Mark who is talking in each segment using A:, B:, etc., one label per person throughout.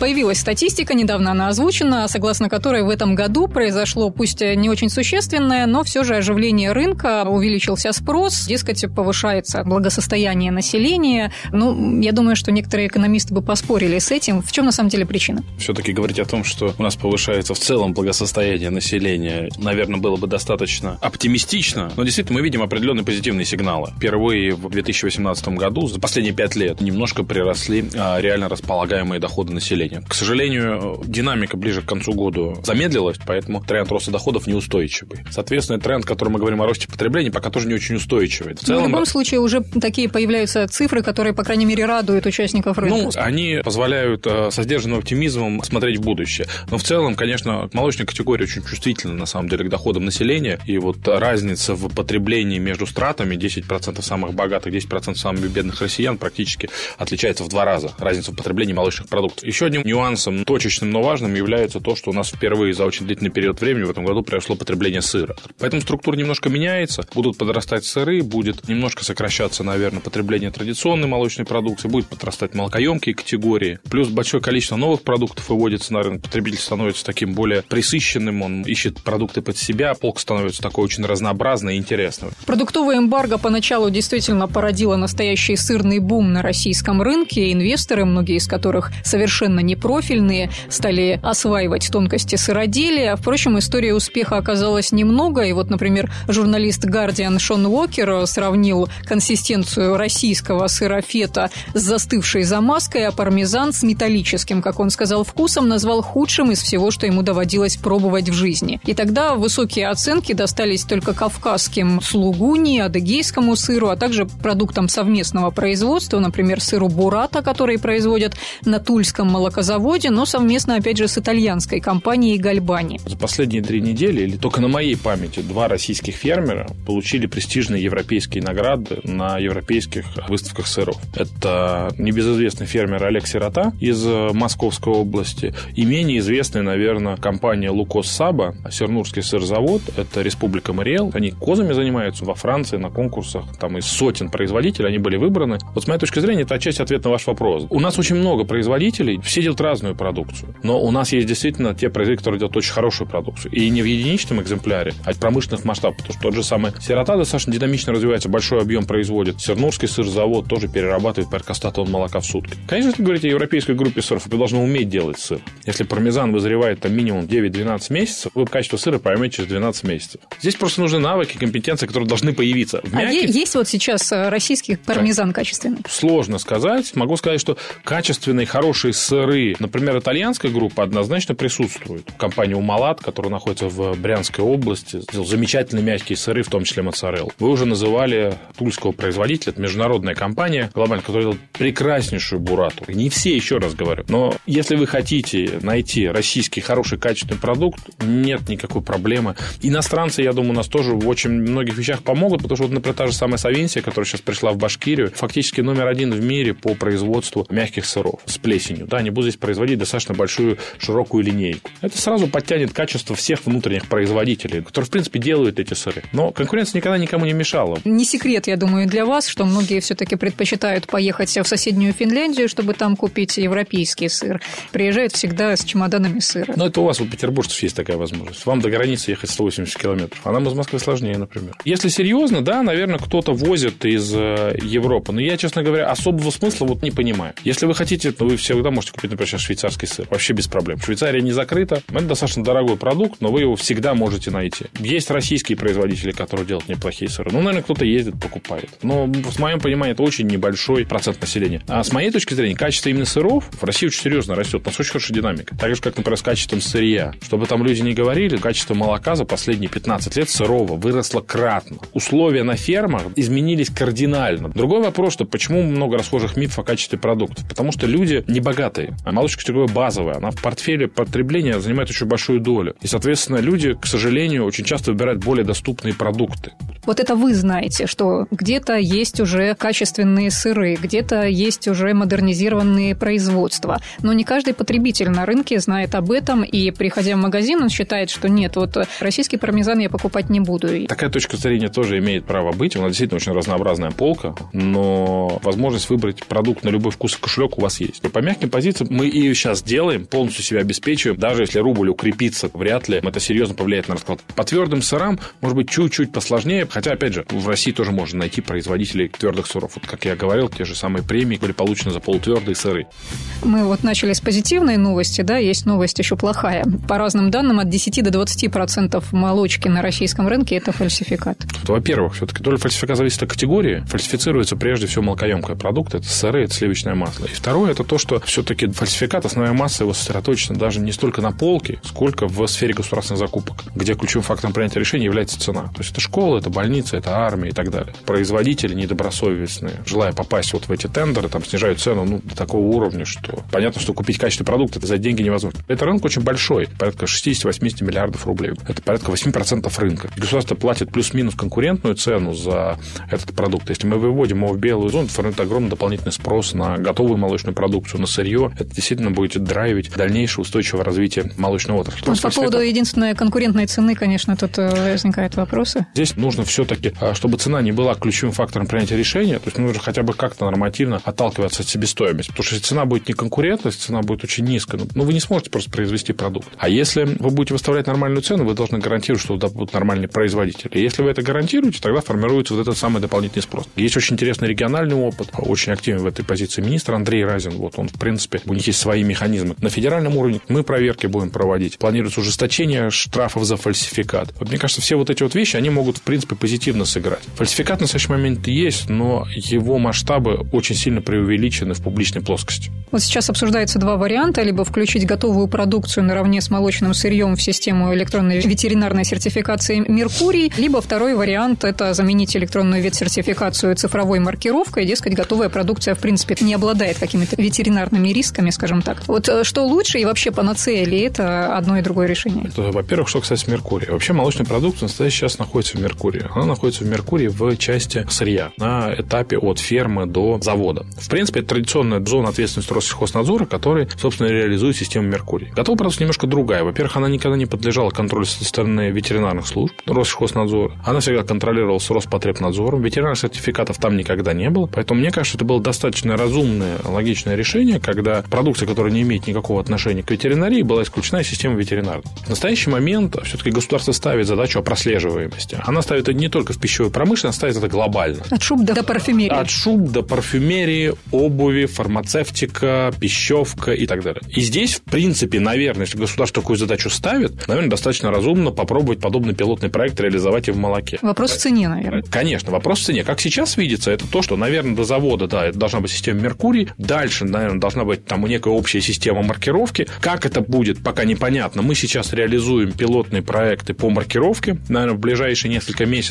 A: Появилась статистика, недавно она озвучена, согласно которой в этом году произошло, пусть не очень существенное, но все же оживление рынка, увеличился спрос, дескать, повышается благосостояние населения. Ну, я думаю, что некоторые экономисты бы поспорили с этим. В чем на самом деле причина?
B: Все-таки говорить о том, что у нас повышается в целом благосостояние населения, наверное, было бы достаточно оптимистично, но действительно мы видим определенные позитивные сигналы. Впервые в 2018 году, за последние пять лет, немножко приросли а, реально располагаемые доходы населения. К сожалению, динамика ближе к концу года замедлилась, поэтому тренд роста доходов неустойчивый. Соответственно, тренд, который мы говорим о росте потребления, пока тоже не очень устойчивый.
A: В, целом... в любом случае уже такие появляются цифры, которые, по крайней мере, радуют участников рынка.
B: Ну, они позволяют а, со сдержанным оптимизмом смотреть в будущее. Но в целом, конечно, молочная категория очень чувствительна, на самом деле, к доходам населения. И вот разница в потреблении между стратами 10% самых богатых, 10% самых бедных россиян практически отличается в два раза. Разница в потреблении молочных продуктов. Еще одним нюансом, точечным, но важным, является то, что у нас впервые за очень длительный период времени в этом году произошло потребление сыра. Поэтому структура немножко меняется, будут подрастать сыры, будет немножко сокращаться, наверное, потребление традиционной молочной продукции, будет подрастать молокоемкие категории, плюс большое количество новых продуктов выводится на рынок, потребитель становится таким более присыщенным, он ищет продукты под себя, полка становится такой очень разнообразной и интересной.
A: Продуктовая эмбарго поначалу действительно породила настоящий сырный бум на российском рынке. Инвесторы, многие из которых совершенно непрофильные, стали осваивать тонкости сыроделия. Впрочем, история успеха оказалась немного. И вот, например, журналист Guardian Шон Уокер сравнил консистенцию российского сыра фета с застывшей замазкой, а пармезан с металлическим, как он сказал, вкусом, назвал худшим из всего, что ему доводилось пробовать в жизни. И тогда высокие оценки достались только кавказским слугуни, адыгейскому сыру, а также продуктам совместного производства, например, сыру бурата, который производят на Тульском молокозаводе, но совместно, опять же, с итальянской компанией Гальбани.
B: За последние три недели, или только на моей памяти, два российских фермера получили престижные европейские награды на европейских выставках сыров. Это небезызвестный фермер Олег Сирота из Московской области и менее известная, наверное, компания Лукос Саба, Сернурский сырзавод, это Республика Мариэл. Они козами занимаются во Франции на конкурсах, там из сотен производителей они были выбраны. Вот с моей точки зрения, это отчасти ответ на ваш вопрос. У нас очень много производителей, все делают разную продукцию. Но у нас есть действительно те производители, которые делают очень хорошую продукцию. И не в единичном экземпляре, а в промышленных масштабах. Потому что тот же самый Сирота достаточно динамично развивается, большой объем производит. Сернурский сырзавод тоже перерабатывает порядка 100 тонн молока в сутки. Конечно, если говорить о европейской группе сыров, вы должны уметь делать сыр. Если пармезан вызревает там минимум 9-12 месяцев, вы качество сыра поймете через 12 месяцев. Здесь просто нужны навыки, компетенции, которые должны появиться.
A: В мягких... А есть вот сейчас э, российский пармезан качественный?
B: Сложно сказать. Могу сказать, что качественные, хорошие сыры, например, итальянская группа однозначно присутствует. Компания Умалат, которая находится в Брянской области, сделал замечательные мягкие сыры, в том числе моцарелл. Вы уже называли тульского производителя, это международная компания глобальная, которая делает прекраснейшую бурату. Не все, еще раз говорю. Но если вы хотите найти российский хороший качественный продукт, нет никакой проблемы. Иностранцы, я думаю, нас тоже в очень многих вещах помогут, потому что, вот, например, та же самая Савинсия, которая сейчас пришла в Башкирию, фактически номер один в мире по производству мягких сыров с плесенью. Да, они будут здесь производить достаточно большую широкую линейку. Это сразу подтянет качество всех внутренних производителей, которые, в принципе, делают эти сыры. Но конкуренция никогда никому не мешала.
A: Не секрет, я думаю, для вас, что многие все-таки предпочитают поехать в соседнюю Финляндию, чтобы там купить европейский сыр. Приезжают всегда с чемоданами сыра.
B: Но это у вас, у петербуржцев, есть такая возможность. Вам до границы ехать 180 километров, а нам из Москвы сложнее, например. Если серьезно, да, наверное, кто-то возит из э, Европы. Но я, честно говоря, особого смысла вот не понимаю. Если вы хотите, то вы всегда можете купить, например, сейчас швейцарский сыр. Вообще без проблем. Швейцария не закрыта. Это достаточно дорогой продукт, но вы его всегда можете найти. Есть российские производители, которые делают неплохие сыры. Ну, наверное, кто-то ездит, покупает. Но, с моем пониманием, это очень небольшой процент населения. А с моей точки зрения, качество именно сыров в России очень серьезно растет. У нас очень хорошая динамика. Так же, как, например, с качеством сырья. Чтобы там люди не говорили, качество молока за последние 15 лет сырого выросло кратно. Условия на фермах изменились кардинально. Другой вопрос, что почему много расхожих мифов о качестве продуктов? Потому что люди не богатые, молочка категория базовая. Она в портфеле потребления занимает очень большую долю. И, соответственно, люди, к сожалению, очень часто выбирают более доступные продукты.
A: Вот это вы знаете, что где-то есть уже качественные сыры, где-то есть уже модернизированные производства. Но не каждый потребитель на рынке знает об этом, и приходя в магазин, он считает, что нет, вот российский пармезан я покупать не буду.
B: Такая точка зрения тоже имеет право быть. У нас действительно очень разнообразная полка, но возможность выбрать продукт на любой вкус и кошелек у вас есть. По мягким позициям Мы ее сейчас делаем, полностью себя обеспечиваем. Даже если рубль укрепится, вряд ли это серьезно повлияет на расклад. По твердым сырам, может быть, чуть-чуть посложнее. Хотя, опять же, в России тоже можно найти производителей твердых сыров. Вот, как я говорил, те же самые премии были получены за полутвердые сыры.
A: Мы вот начали с позитивной новости, да, есть новость еще плохая. По разным данным, от 10 до 20 процентов молочки на российском рынке – это фальсификат.
B: Во-первых, все-таки доля фальсификата зависит от категории. Фальсифицируется прежде всего молокоемкий продукт, это сыры, это сливочное масло. И второе, это то, что все-таки фальсификат, основная масса его сосредоточена даже не столько на полке, сколько в сфере государственных закупок, где ключевым фактором принятия решения является цена. То есть это школа, это больница, это армия и так далее. Производители недобросовестные, желая попасть вот в эти тендеры, там снижают цену ну, до такого уровня, что понятно, что купить качественный продукт это за деньги невозможно. Это рынок очень большой, порядка 60-80 миллиардов рублей. Это порядка 8% рынка. Государство платит плюс-минус конкурентную цену за этот продукт. Если мы выводим его в белую зону, формирует огромный дополнительный спрос на готовую молочную продукцию, на сырье. Это действительно будет драйвить дальнейшее устойчивое развитие молочной отрасли.
A: Вот по поводу единственной конкурентной цены, конечно, тут э, возникают вопросы.
B: Здесь нужно все-таки, а, чтобы цена не была ключевым фактором принятия решения, то есть нужно хотя бы как-то нормативно отталкиваться от себестоимости. Потому что если цена будет не конкурентность, цена будет очень низкая, ну, вы не сможете просто произвести продукт. А если вы будете выставлять нормальную цену, вы должны гарантировать, что будут нормальные производители. Если вы это гарантируете, тогда формируется вот этот самый дополнительный спрос. Есть очень интересный региональный опыт, очень активен в этой позиции министр Андрей Разин. Вот он, в принципе, у них есть свои механизмы. На федеральном уровне мы проверки будем проводить. Планируется ужесточение штрафов за фальсификат. Вот мне кажется, все вот эти вот вещи, они могут, в принципе, позитивно сыграть. Фальсификат на настоящий момент есть, но его масштабы очень сильно преувеличены в публичной плоскости.
A: Вот сейчас обсуждается два варианта. Либо включить готовую продукцию наравне с молочным сырьем в систему электронной ветеринарной сертификации «Меркурий», либо второй вариант – это заменить электронную ветсертификацию цифровой маркировкой. Дескать, готовая продукция, в принципе, не обладает какими-то ветеринарными рисками, скажем так. Вот э, что лучше и вообще панацея ли это одно и другое решение?
B: Во-первых, что касается Меркурия. Вообще молочная продукция сейчас находится в Меркурии. Она находится в Меркурии в части сырья на этапе от фермы до завода. В принципе, это традиционная зона ответственности Россельхознадзора, который, собственно, реализует систему Меркурий. Готовая продукция немножко другая. Во-первых, она никогда не подлежала контролю со стороны ветеринарных служб Россельхознадзора. Она всегда контролировалась Роспотребнадзором. Ветеринарных сертификатов там никогда не было. Поэтому мне кажется, это было достаточно разумное, логичное решение, когда продукция, которая не имеет никакого отношения к ветеринарии, была исключена из системы ветеринарной. В настоящий момент все-таки государство ставит задачу о прослеживаемости. Она ставит не только в пищевой промышленности, она ставит это глобально.
A: От шуб до, до парфюмерии.
B: От шуб до парфюмерии, обуви, фармацевтика, пищевка и так далее. И здесь, в принципе, наверное, если государство такую задачу ставит, наверное, достаточно разумно попробовать подобный пилотный проект реализовать и в молоке.
A: Вопрос в цене, наверное.
B: Конечно, вопрос в цене. Как сейчас видится, это то, что, наверное, до завода, да, это должна быть система Меркурий, дальше, наверное, должна быть там некая общая система маркировки. Как это будет, пока непонятно. Мы сейчас реализуем пилотные проекты по маркировке. Наверное, в ближайшие несколько месяцев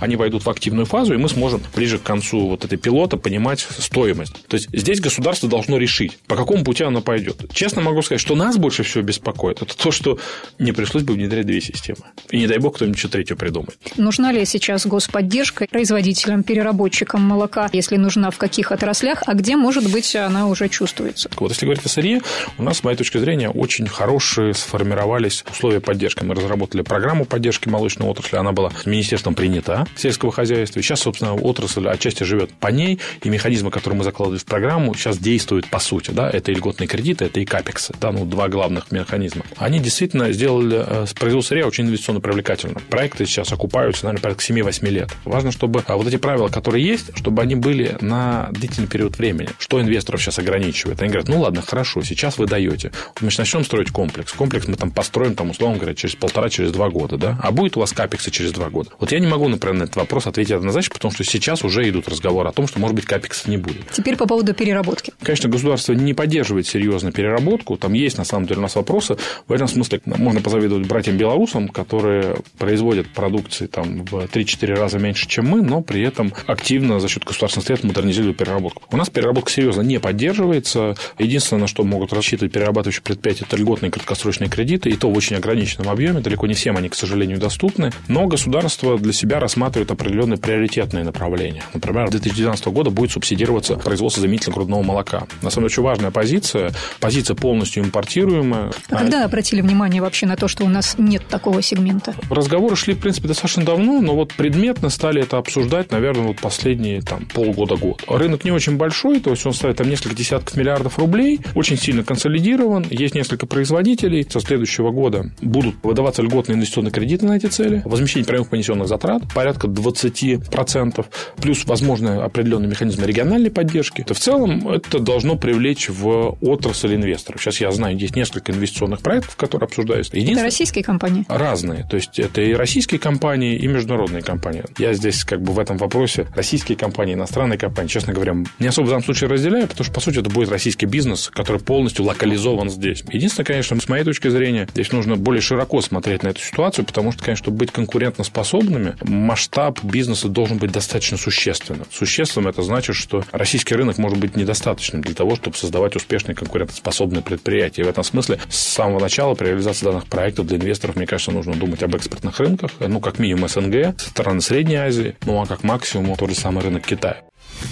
B: они войдут в активную фазу, и мы сможем ближе к концу вот этой пилота понимать стоимость. То есть здесь государство должно решить, по какому пути оно пойдет. Честно могу сказать, что нас больше всего беспокоит, это то, что не пришлось бы внедрять две системы. И не дай бог кто-нибудь что третье придумает.
A: Нужна ли сейчас господдержка производителям, переработчикам молока, если нужна, в каких отраслях, а где, может быть, она уже чувствуется?
B: Вот если говорить о сырье, у нас, с моей точки зрения, очень хорошие сформировались условия поддержки. Мы разработали программу поддержки молочной отрасли, она была министерством принята сельского хозяйства. Сейчас, собственно, отрасль отчасти живет по ней, и механизмы, которые мы закладывали в программу, сейчас действуют по сути. Да? Это и льготные кредиты, это и капексы, да, ну, два главных механизма. Они действительно сделали э, производство сырья очень инвестиционно привлекательным. Проекты сейчас окупаются, наверное, порядка 7-8 лет. Важно, чтобы а, вот эти правила, которые есть, чтобы они были на длительный период времени. Что инвесторов сейчас ограничивает? Они говорят, ну ладно, хорошо, сейчас вы даете. Мы начнем строить комплекс. Комплекс мы там построим, там, условно говоря, через полтора, через два года, да? А будет у вас капексы через два года? Вот я не могу, например, на этот вопрос ответить однозначно, потому что сейчас уже идут разговоры о том, что, может быть, капексов не будет.
A: Теперь по поводу переработки.
B: Конечно, государство не поддерживает серьезно переработку. Там есть, на самом деле, у нас вопросы. В этом смысле можно позавидовать братьям-белорусам, которые производят продукции там в 3-4 раза меньше, чем мы, но при этом активно за счет государственных средств модернизируют переработку. У нас переработка серьезно не поддерживается. Единственное, на что могут рассчитывать перерабатывающие предприятия, это льготные краткосрочные кредиты, и то в очень ограниченном объеме. Далеко не всем они, к сожалению, доступны. Но государство для себя рассматривает определенные приоритетные направления. Например, с 2012 года будет субсидироваться производство заменительного грудного молока. На самом деле, очень важная позиция. Позиция полностью импортируемая.
A: А когда обратили внимание вообще на то, что у нас нет такого сегмента?
B: Разговоры шли, в принципе, достаточно давно, но вот предметно стали это обсуждать, наверное, вот последние там, полгода-год. Рынок не очень большой, то есть он ставит там несколько десятков миллиардов рублей, рублей, очень сильно консолидирован, есть несколько производителей. Со следующего года будут выдаваться льготные инвестиционные кредиты на эти цели, возмещение прямых понесенных затрат порядка 20%, плюс, возможно, определенные механизмы региональной поддержки. То в целом это должно привлечь в отрасль инвесторов. Сейчас я знаю, есть несколько инвестиционных проектов, которые обсуждаются.
A: Это российские компании?
B: Разные. То есть это и российские компании, и международные компании. Я здесь как бы в этом вопросе российские компании, иностранные компании, честно говоря, не особо в данном случае разделяю, потому что, по сути, это будет российский бизнес, который полностью локализован здесь. Единственное, конечно, с моей точки зрения, здесь нужно более широко смотреть на эту ситуацию, потому что, конечно, быть конкурентоспособными, масштаб бизнеса должен быть достаточно существенным. Существенным это значит, что российский рынок может быть недостаточным для того, чтобы создавать успешные конкурентоспособные предприятия. И в этом смысле с самого начала при реализации данных проектов для инвесторов, мне кажется, нужно думать об экспортных рынках, ну, как минимум СНГ, страны Средней Азии, ну, а как максимум тот же самый рынок Китая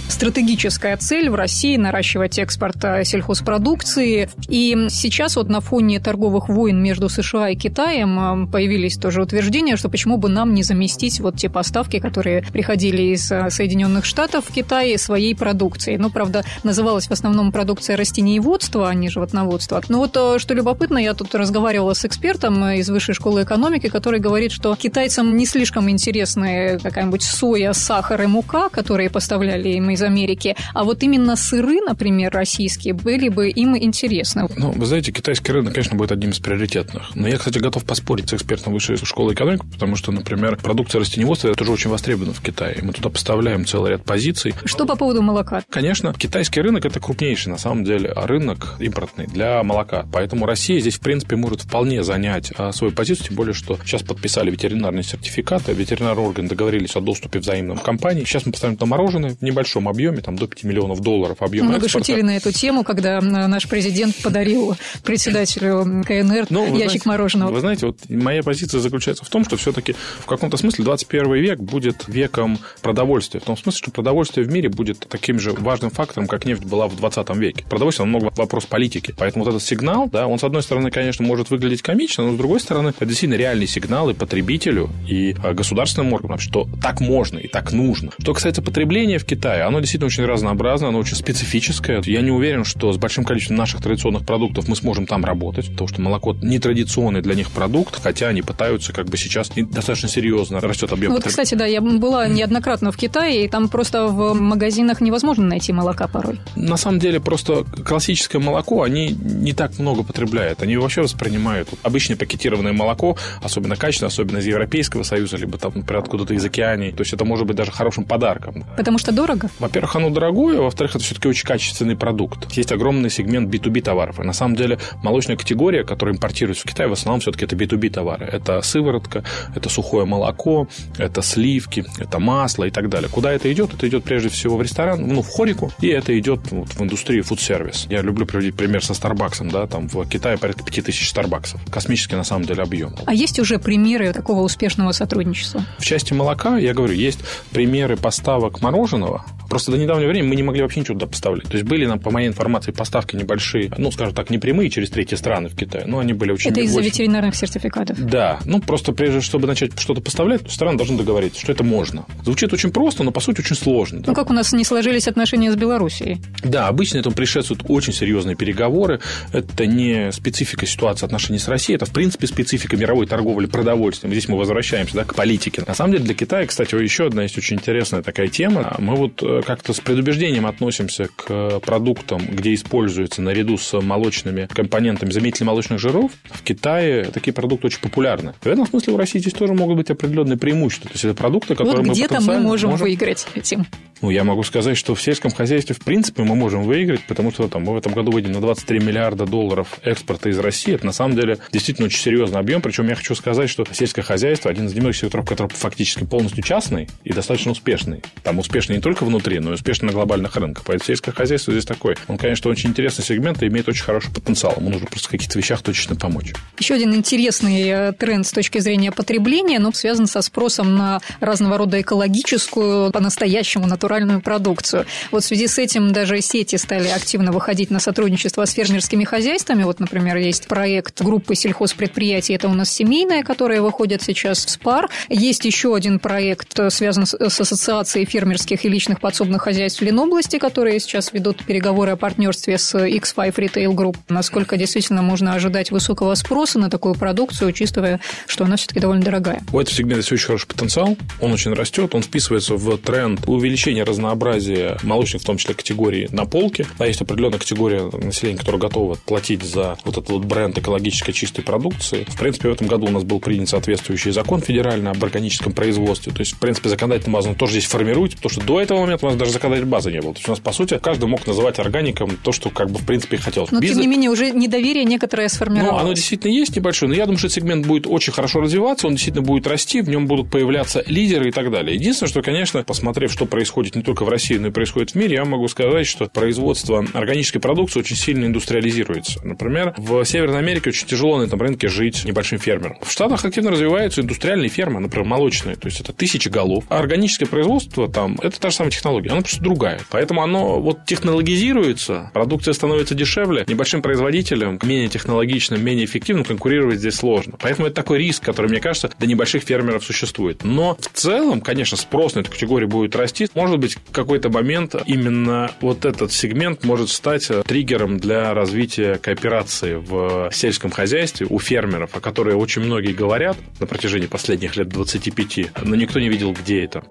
A: стратегическая цель в России наращивать экспорт э, сельхозпродукции. И сейчас вот на фоне торговых войн между США и Китаем э, появились тоже утверждения, что почему бы нам не заместить вот те поставки, которые приходили из э, Соединенных Штатов в Китай своей продукцией. Ну, правда, называлась в основном продукция растениеводства, а не животноводства. Но вот что любопытно, я тут разговаривала с экспертом из Высшей школы экономики, который говорит, что китайцам не слишком интересны какая-нибудь соя, сахар и мука, которые поставляли им из Америки, а вот именно сыры, например, российские, были бы им интересны.
B: Ну, вы знаете, китайский рынок, конечно, будет одним из приоритетных. Но я, кстати, готов поспорить с экспертом высшей школы экономики, потому что, например, продукция растениеводства это тоже очень востребована в Китае. Мы туда поставляем целый ряд позиций.
A: Что по поводу молока?
B: Конечно, китайский рынок – это крупнейший, на самом деле, рынок импортный для молока. Поэтому Россия здесь, в принципе, может вполне занять а, свою позицию, тем более, что сейчас подписали ветеринарные сертификаты, ветеринарные органы договорились о доступе взаимным компаний. Сейчас мы поставим на мороженое небольшом объеме, там до 5 миллионов долларов объема
A: Много экспорта. шутили на эту тему, когда наш президент подарил председателю КНР ну, ящик
B: знаете,
A: мороженого.
B: Вы знаете, вот моя позиция заключается в том, что все-таки в каком-то смысле 21 век будет веком продовольствия. В том смысле, что продовольствие в мире будет таким же важным фактором, как нефть была в 20 веке. Продовольствие много вопрос политики. Поэтому вот этот сигнал, да, он, с одной стороны, конечно, может выглядеть комично, но с другой стороны, это действительно реальный сигнал и потребителю, и а, государственным органам, что так можно и так нужно. Что касается потребления в Китае, оно действительно очень разнообразное, оно очень специфическое. Я не уверен, что с большим количеством наших традиционных продуктов мы сможем там работать, потому что молоко не традиционный для них продукт, хотя они пытаются как бы сейчас достаточно серьезно растет объем.
A: Вот, кстати, да, я была неоднократно в Китае, и там просто в магазинах невозможно найти молока порой.
B: На самом деле, просто классическое молоко они не так много потребляют. Они вообще воспринимают обычное пакетированное молоко, особенно качественное, особенно из Европейского Союза, либо там, например, откуда-то из океании. То есть это может быть даже хорошим подарком.
A: Потому что дорого?
B: Во-первых, оно дорогое, во-вторых, это все-таки очень качественный продукт. Есть огромный сегмент B2B товаров. И на самом деле молочная категория, которая импортируется в Китай, в основном все-таки это B2B товары. Это сыворотка, это сухое молоко, это сливки, это масло и так далее. Куда это идет? Это идет прежде всего в ресторан, ну, в хорику, и это идет вот, в индустрию фуд-сервис. Я люблю приводить пример со Старбаксом, да, там в Китае порядка 5000 Старбаксов. Космический, на самом деле, объем.
A: А есть уже примеры такого успешного сотрудничества?
B: В части молока, я говорю, есть примеры поставок мороженого, Ciao Просто до недавнего времени мы не могли вообще ничего туда поставлять. То есть были, по моей информации, поставки небольшие, ну, скажем так, не прямые через третьи страны в Китай, но они были очень...
A: Это из-за ветеринарных сертификатов?
B: Да. Ну, просто прежде, чтобы начать что-то поставлять, страны должны договориться, что это можно. Звучит очень просто, но, по сути, очень сложно.
A: Да? Ну, как у нас не сложились отношения с Белоруссией?
B: Да, обычно этому предшествуют очень серьезные переговоры. Это не специфика ситуации отношений с Россией, это, в принципе, специфика мировой торговли продовольствием. Здесь мы возвращаемся да, к политике. На самом деле, для Китая, кстати, еще одна есть очень интересная такая тема. Мы вот э, как-то с предубеждением относимся к продуктам, где используется наряду с молочными компонентами заменители молочных жиров. В Китае такие продукты очень популярны. В этом смысле у России здесь тоже могут быть определенные преимущества. То есть это продукты, которые вот
A: мы где-то мы можем, можем выиграть этим.
B: Ну, я могу сказать, что в сельском хозяйстве, в принципе, мы можем выиграть, потому что там, мы в этом году выйдем на 23 миллиарда долларов экспорта из России. Это, на самом деле, действительно очень серьезный объем. Причем я хочу сказать, что сельское хозяйство один из немногих секторов, который фактически полностью частный и достаточно успешный. Там успешный не только внутри, но и успешный на глобальных рынках. Поэтому сельское хозяйство здесь такой. Он, конечно, очень интересный сегмент и имеет очень хороший потенциал. Ему нужно просто в каких-то вещах точно помочь.
A: Еще один интересный э, тренд с точки зрения потребления, но связан со спросом на разного рода экологическую, по-настоящему, на то, натуральную продукцию. Вот в связи с этим даже сети стали активно выходить на сотрудничество с фермерскими хозяйствами. Вот, например, есть проект группы сельхозпредприятий, это у нас семейная, которая выходит сейчас в СПАР. Есть еще один проект, связан с ассоциацией фермерских и личных подсобных хозяйств Ленобласти, которые сейчас ведут переговоры о партнерстве с X5 Retail Group. Насколько действительно можно ожидать высокого спроса на такую продукцию, учитывая, что она все-таки довольно дорогая?
B: У этого сегмента есть очень хороший потенциал, он очень растет, он вписывается в тренд увеличения разнообразия молочных, в том числе категории на полке. Да, есть определенная категория населения, которая готова платить за вот этот вот бренд экологической чистой продукции. В принципе, в этом году у нас был принят соответствующий закон федеральный об органическом производстве. То есть, в принципе, законодательная база тоже здесь формируется, потому что до этого момента у нас даже законодательной базы не было. То есть, у нас, по сути, каждый мог называть органиком то, что, как бы, в принципе, хотел.
A: Но, Бизнес... тем не менее, уже недоверие некоторое сформировалось.
B: Ну, оно действительно есть небольшое, но я думаю, что этот сегмент будет очень хорошо развиваться, он действительно будет расти, в нем будут появляться лидеры и так далее. Единственное, что, конечно, посмотрев, что происходит не только в России, но и происходит в мире, я могу сказать, что производство органической продукции очень сильно индустриализируется. Например, в Северной Америке очень тяжело на этом рынке жить небольшим фермерам. В Штатах активно развиваются индустриальные фермы, например, молочные, то есть это тысячи голов. А органическое производство там – это та же самая технология, она просто другая. Поэтому оно вот технологизируется, продукция становится дешевле, небольшим производителям, менее технологичным, менее эффективным конкурировать здесь сложно. Поэтому это такой риск, который, мне кажется, для небольших фермеров существует. Но в целом, конечно, спрос на эту категорию будет расти. Может быть, какой-то момент именно вот этот сегмент может стать триггером для развития кооперации в сельском хозяйстве у фермеров, о которой очень многие говорят на протяжении последних лет 25, но никто не видел, где это.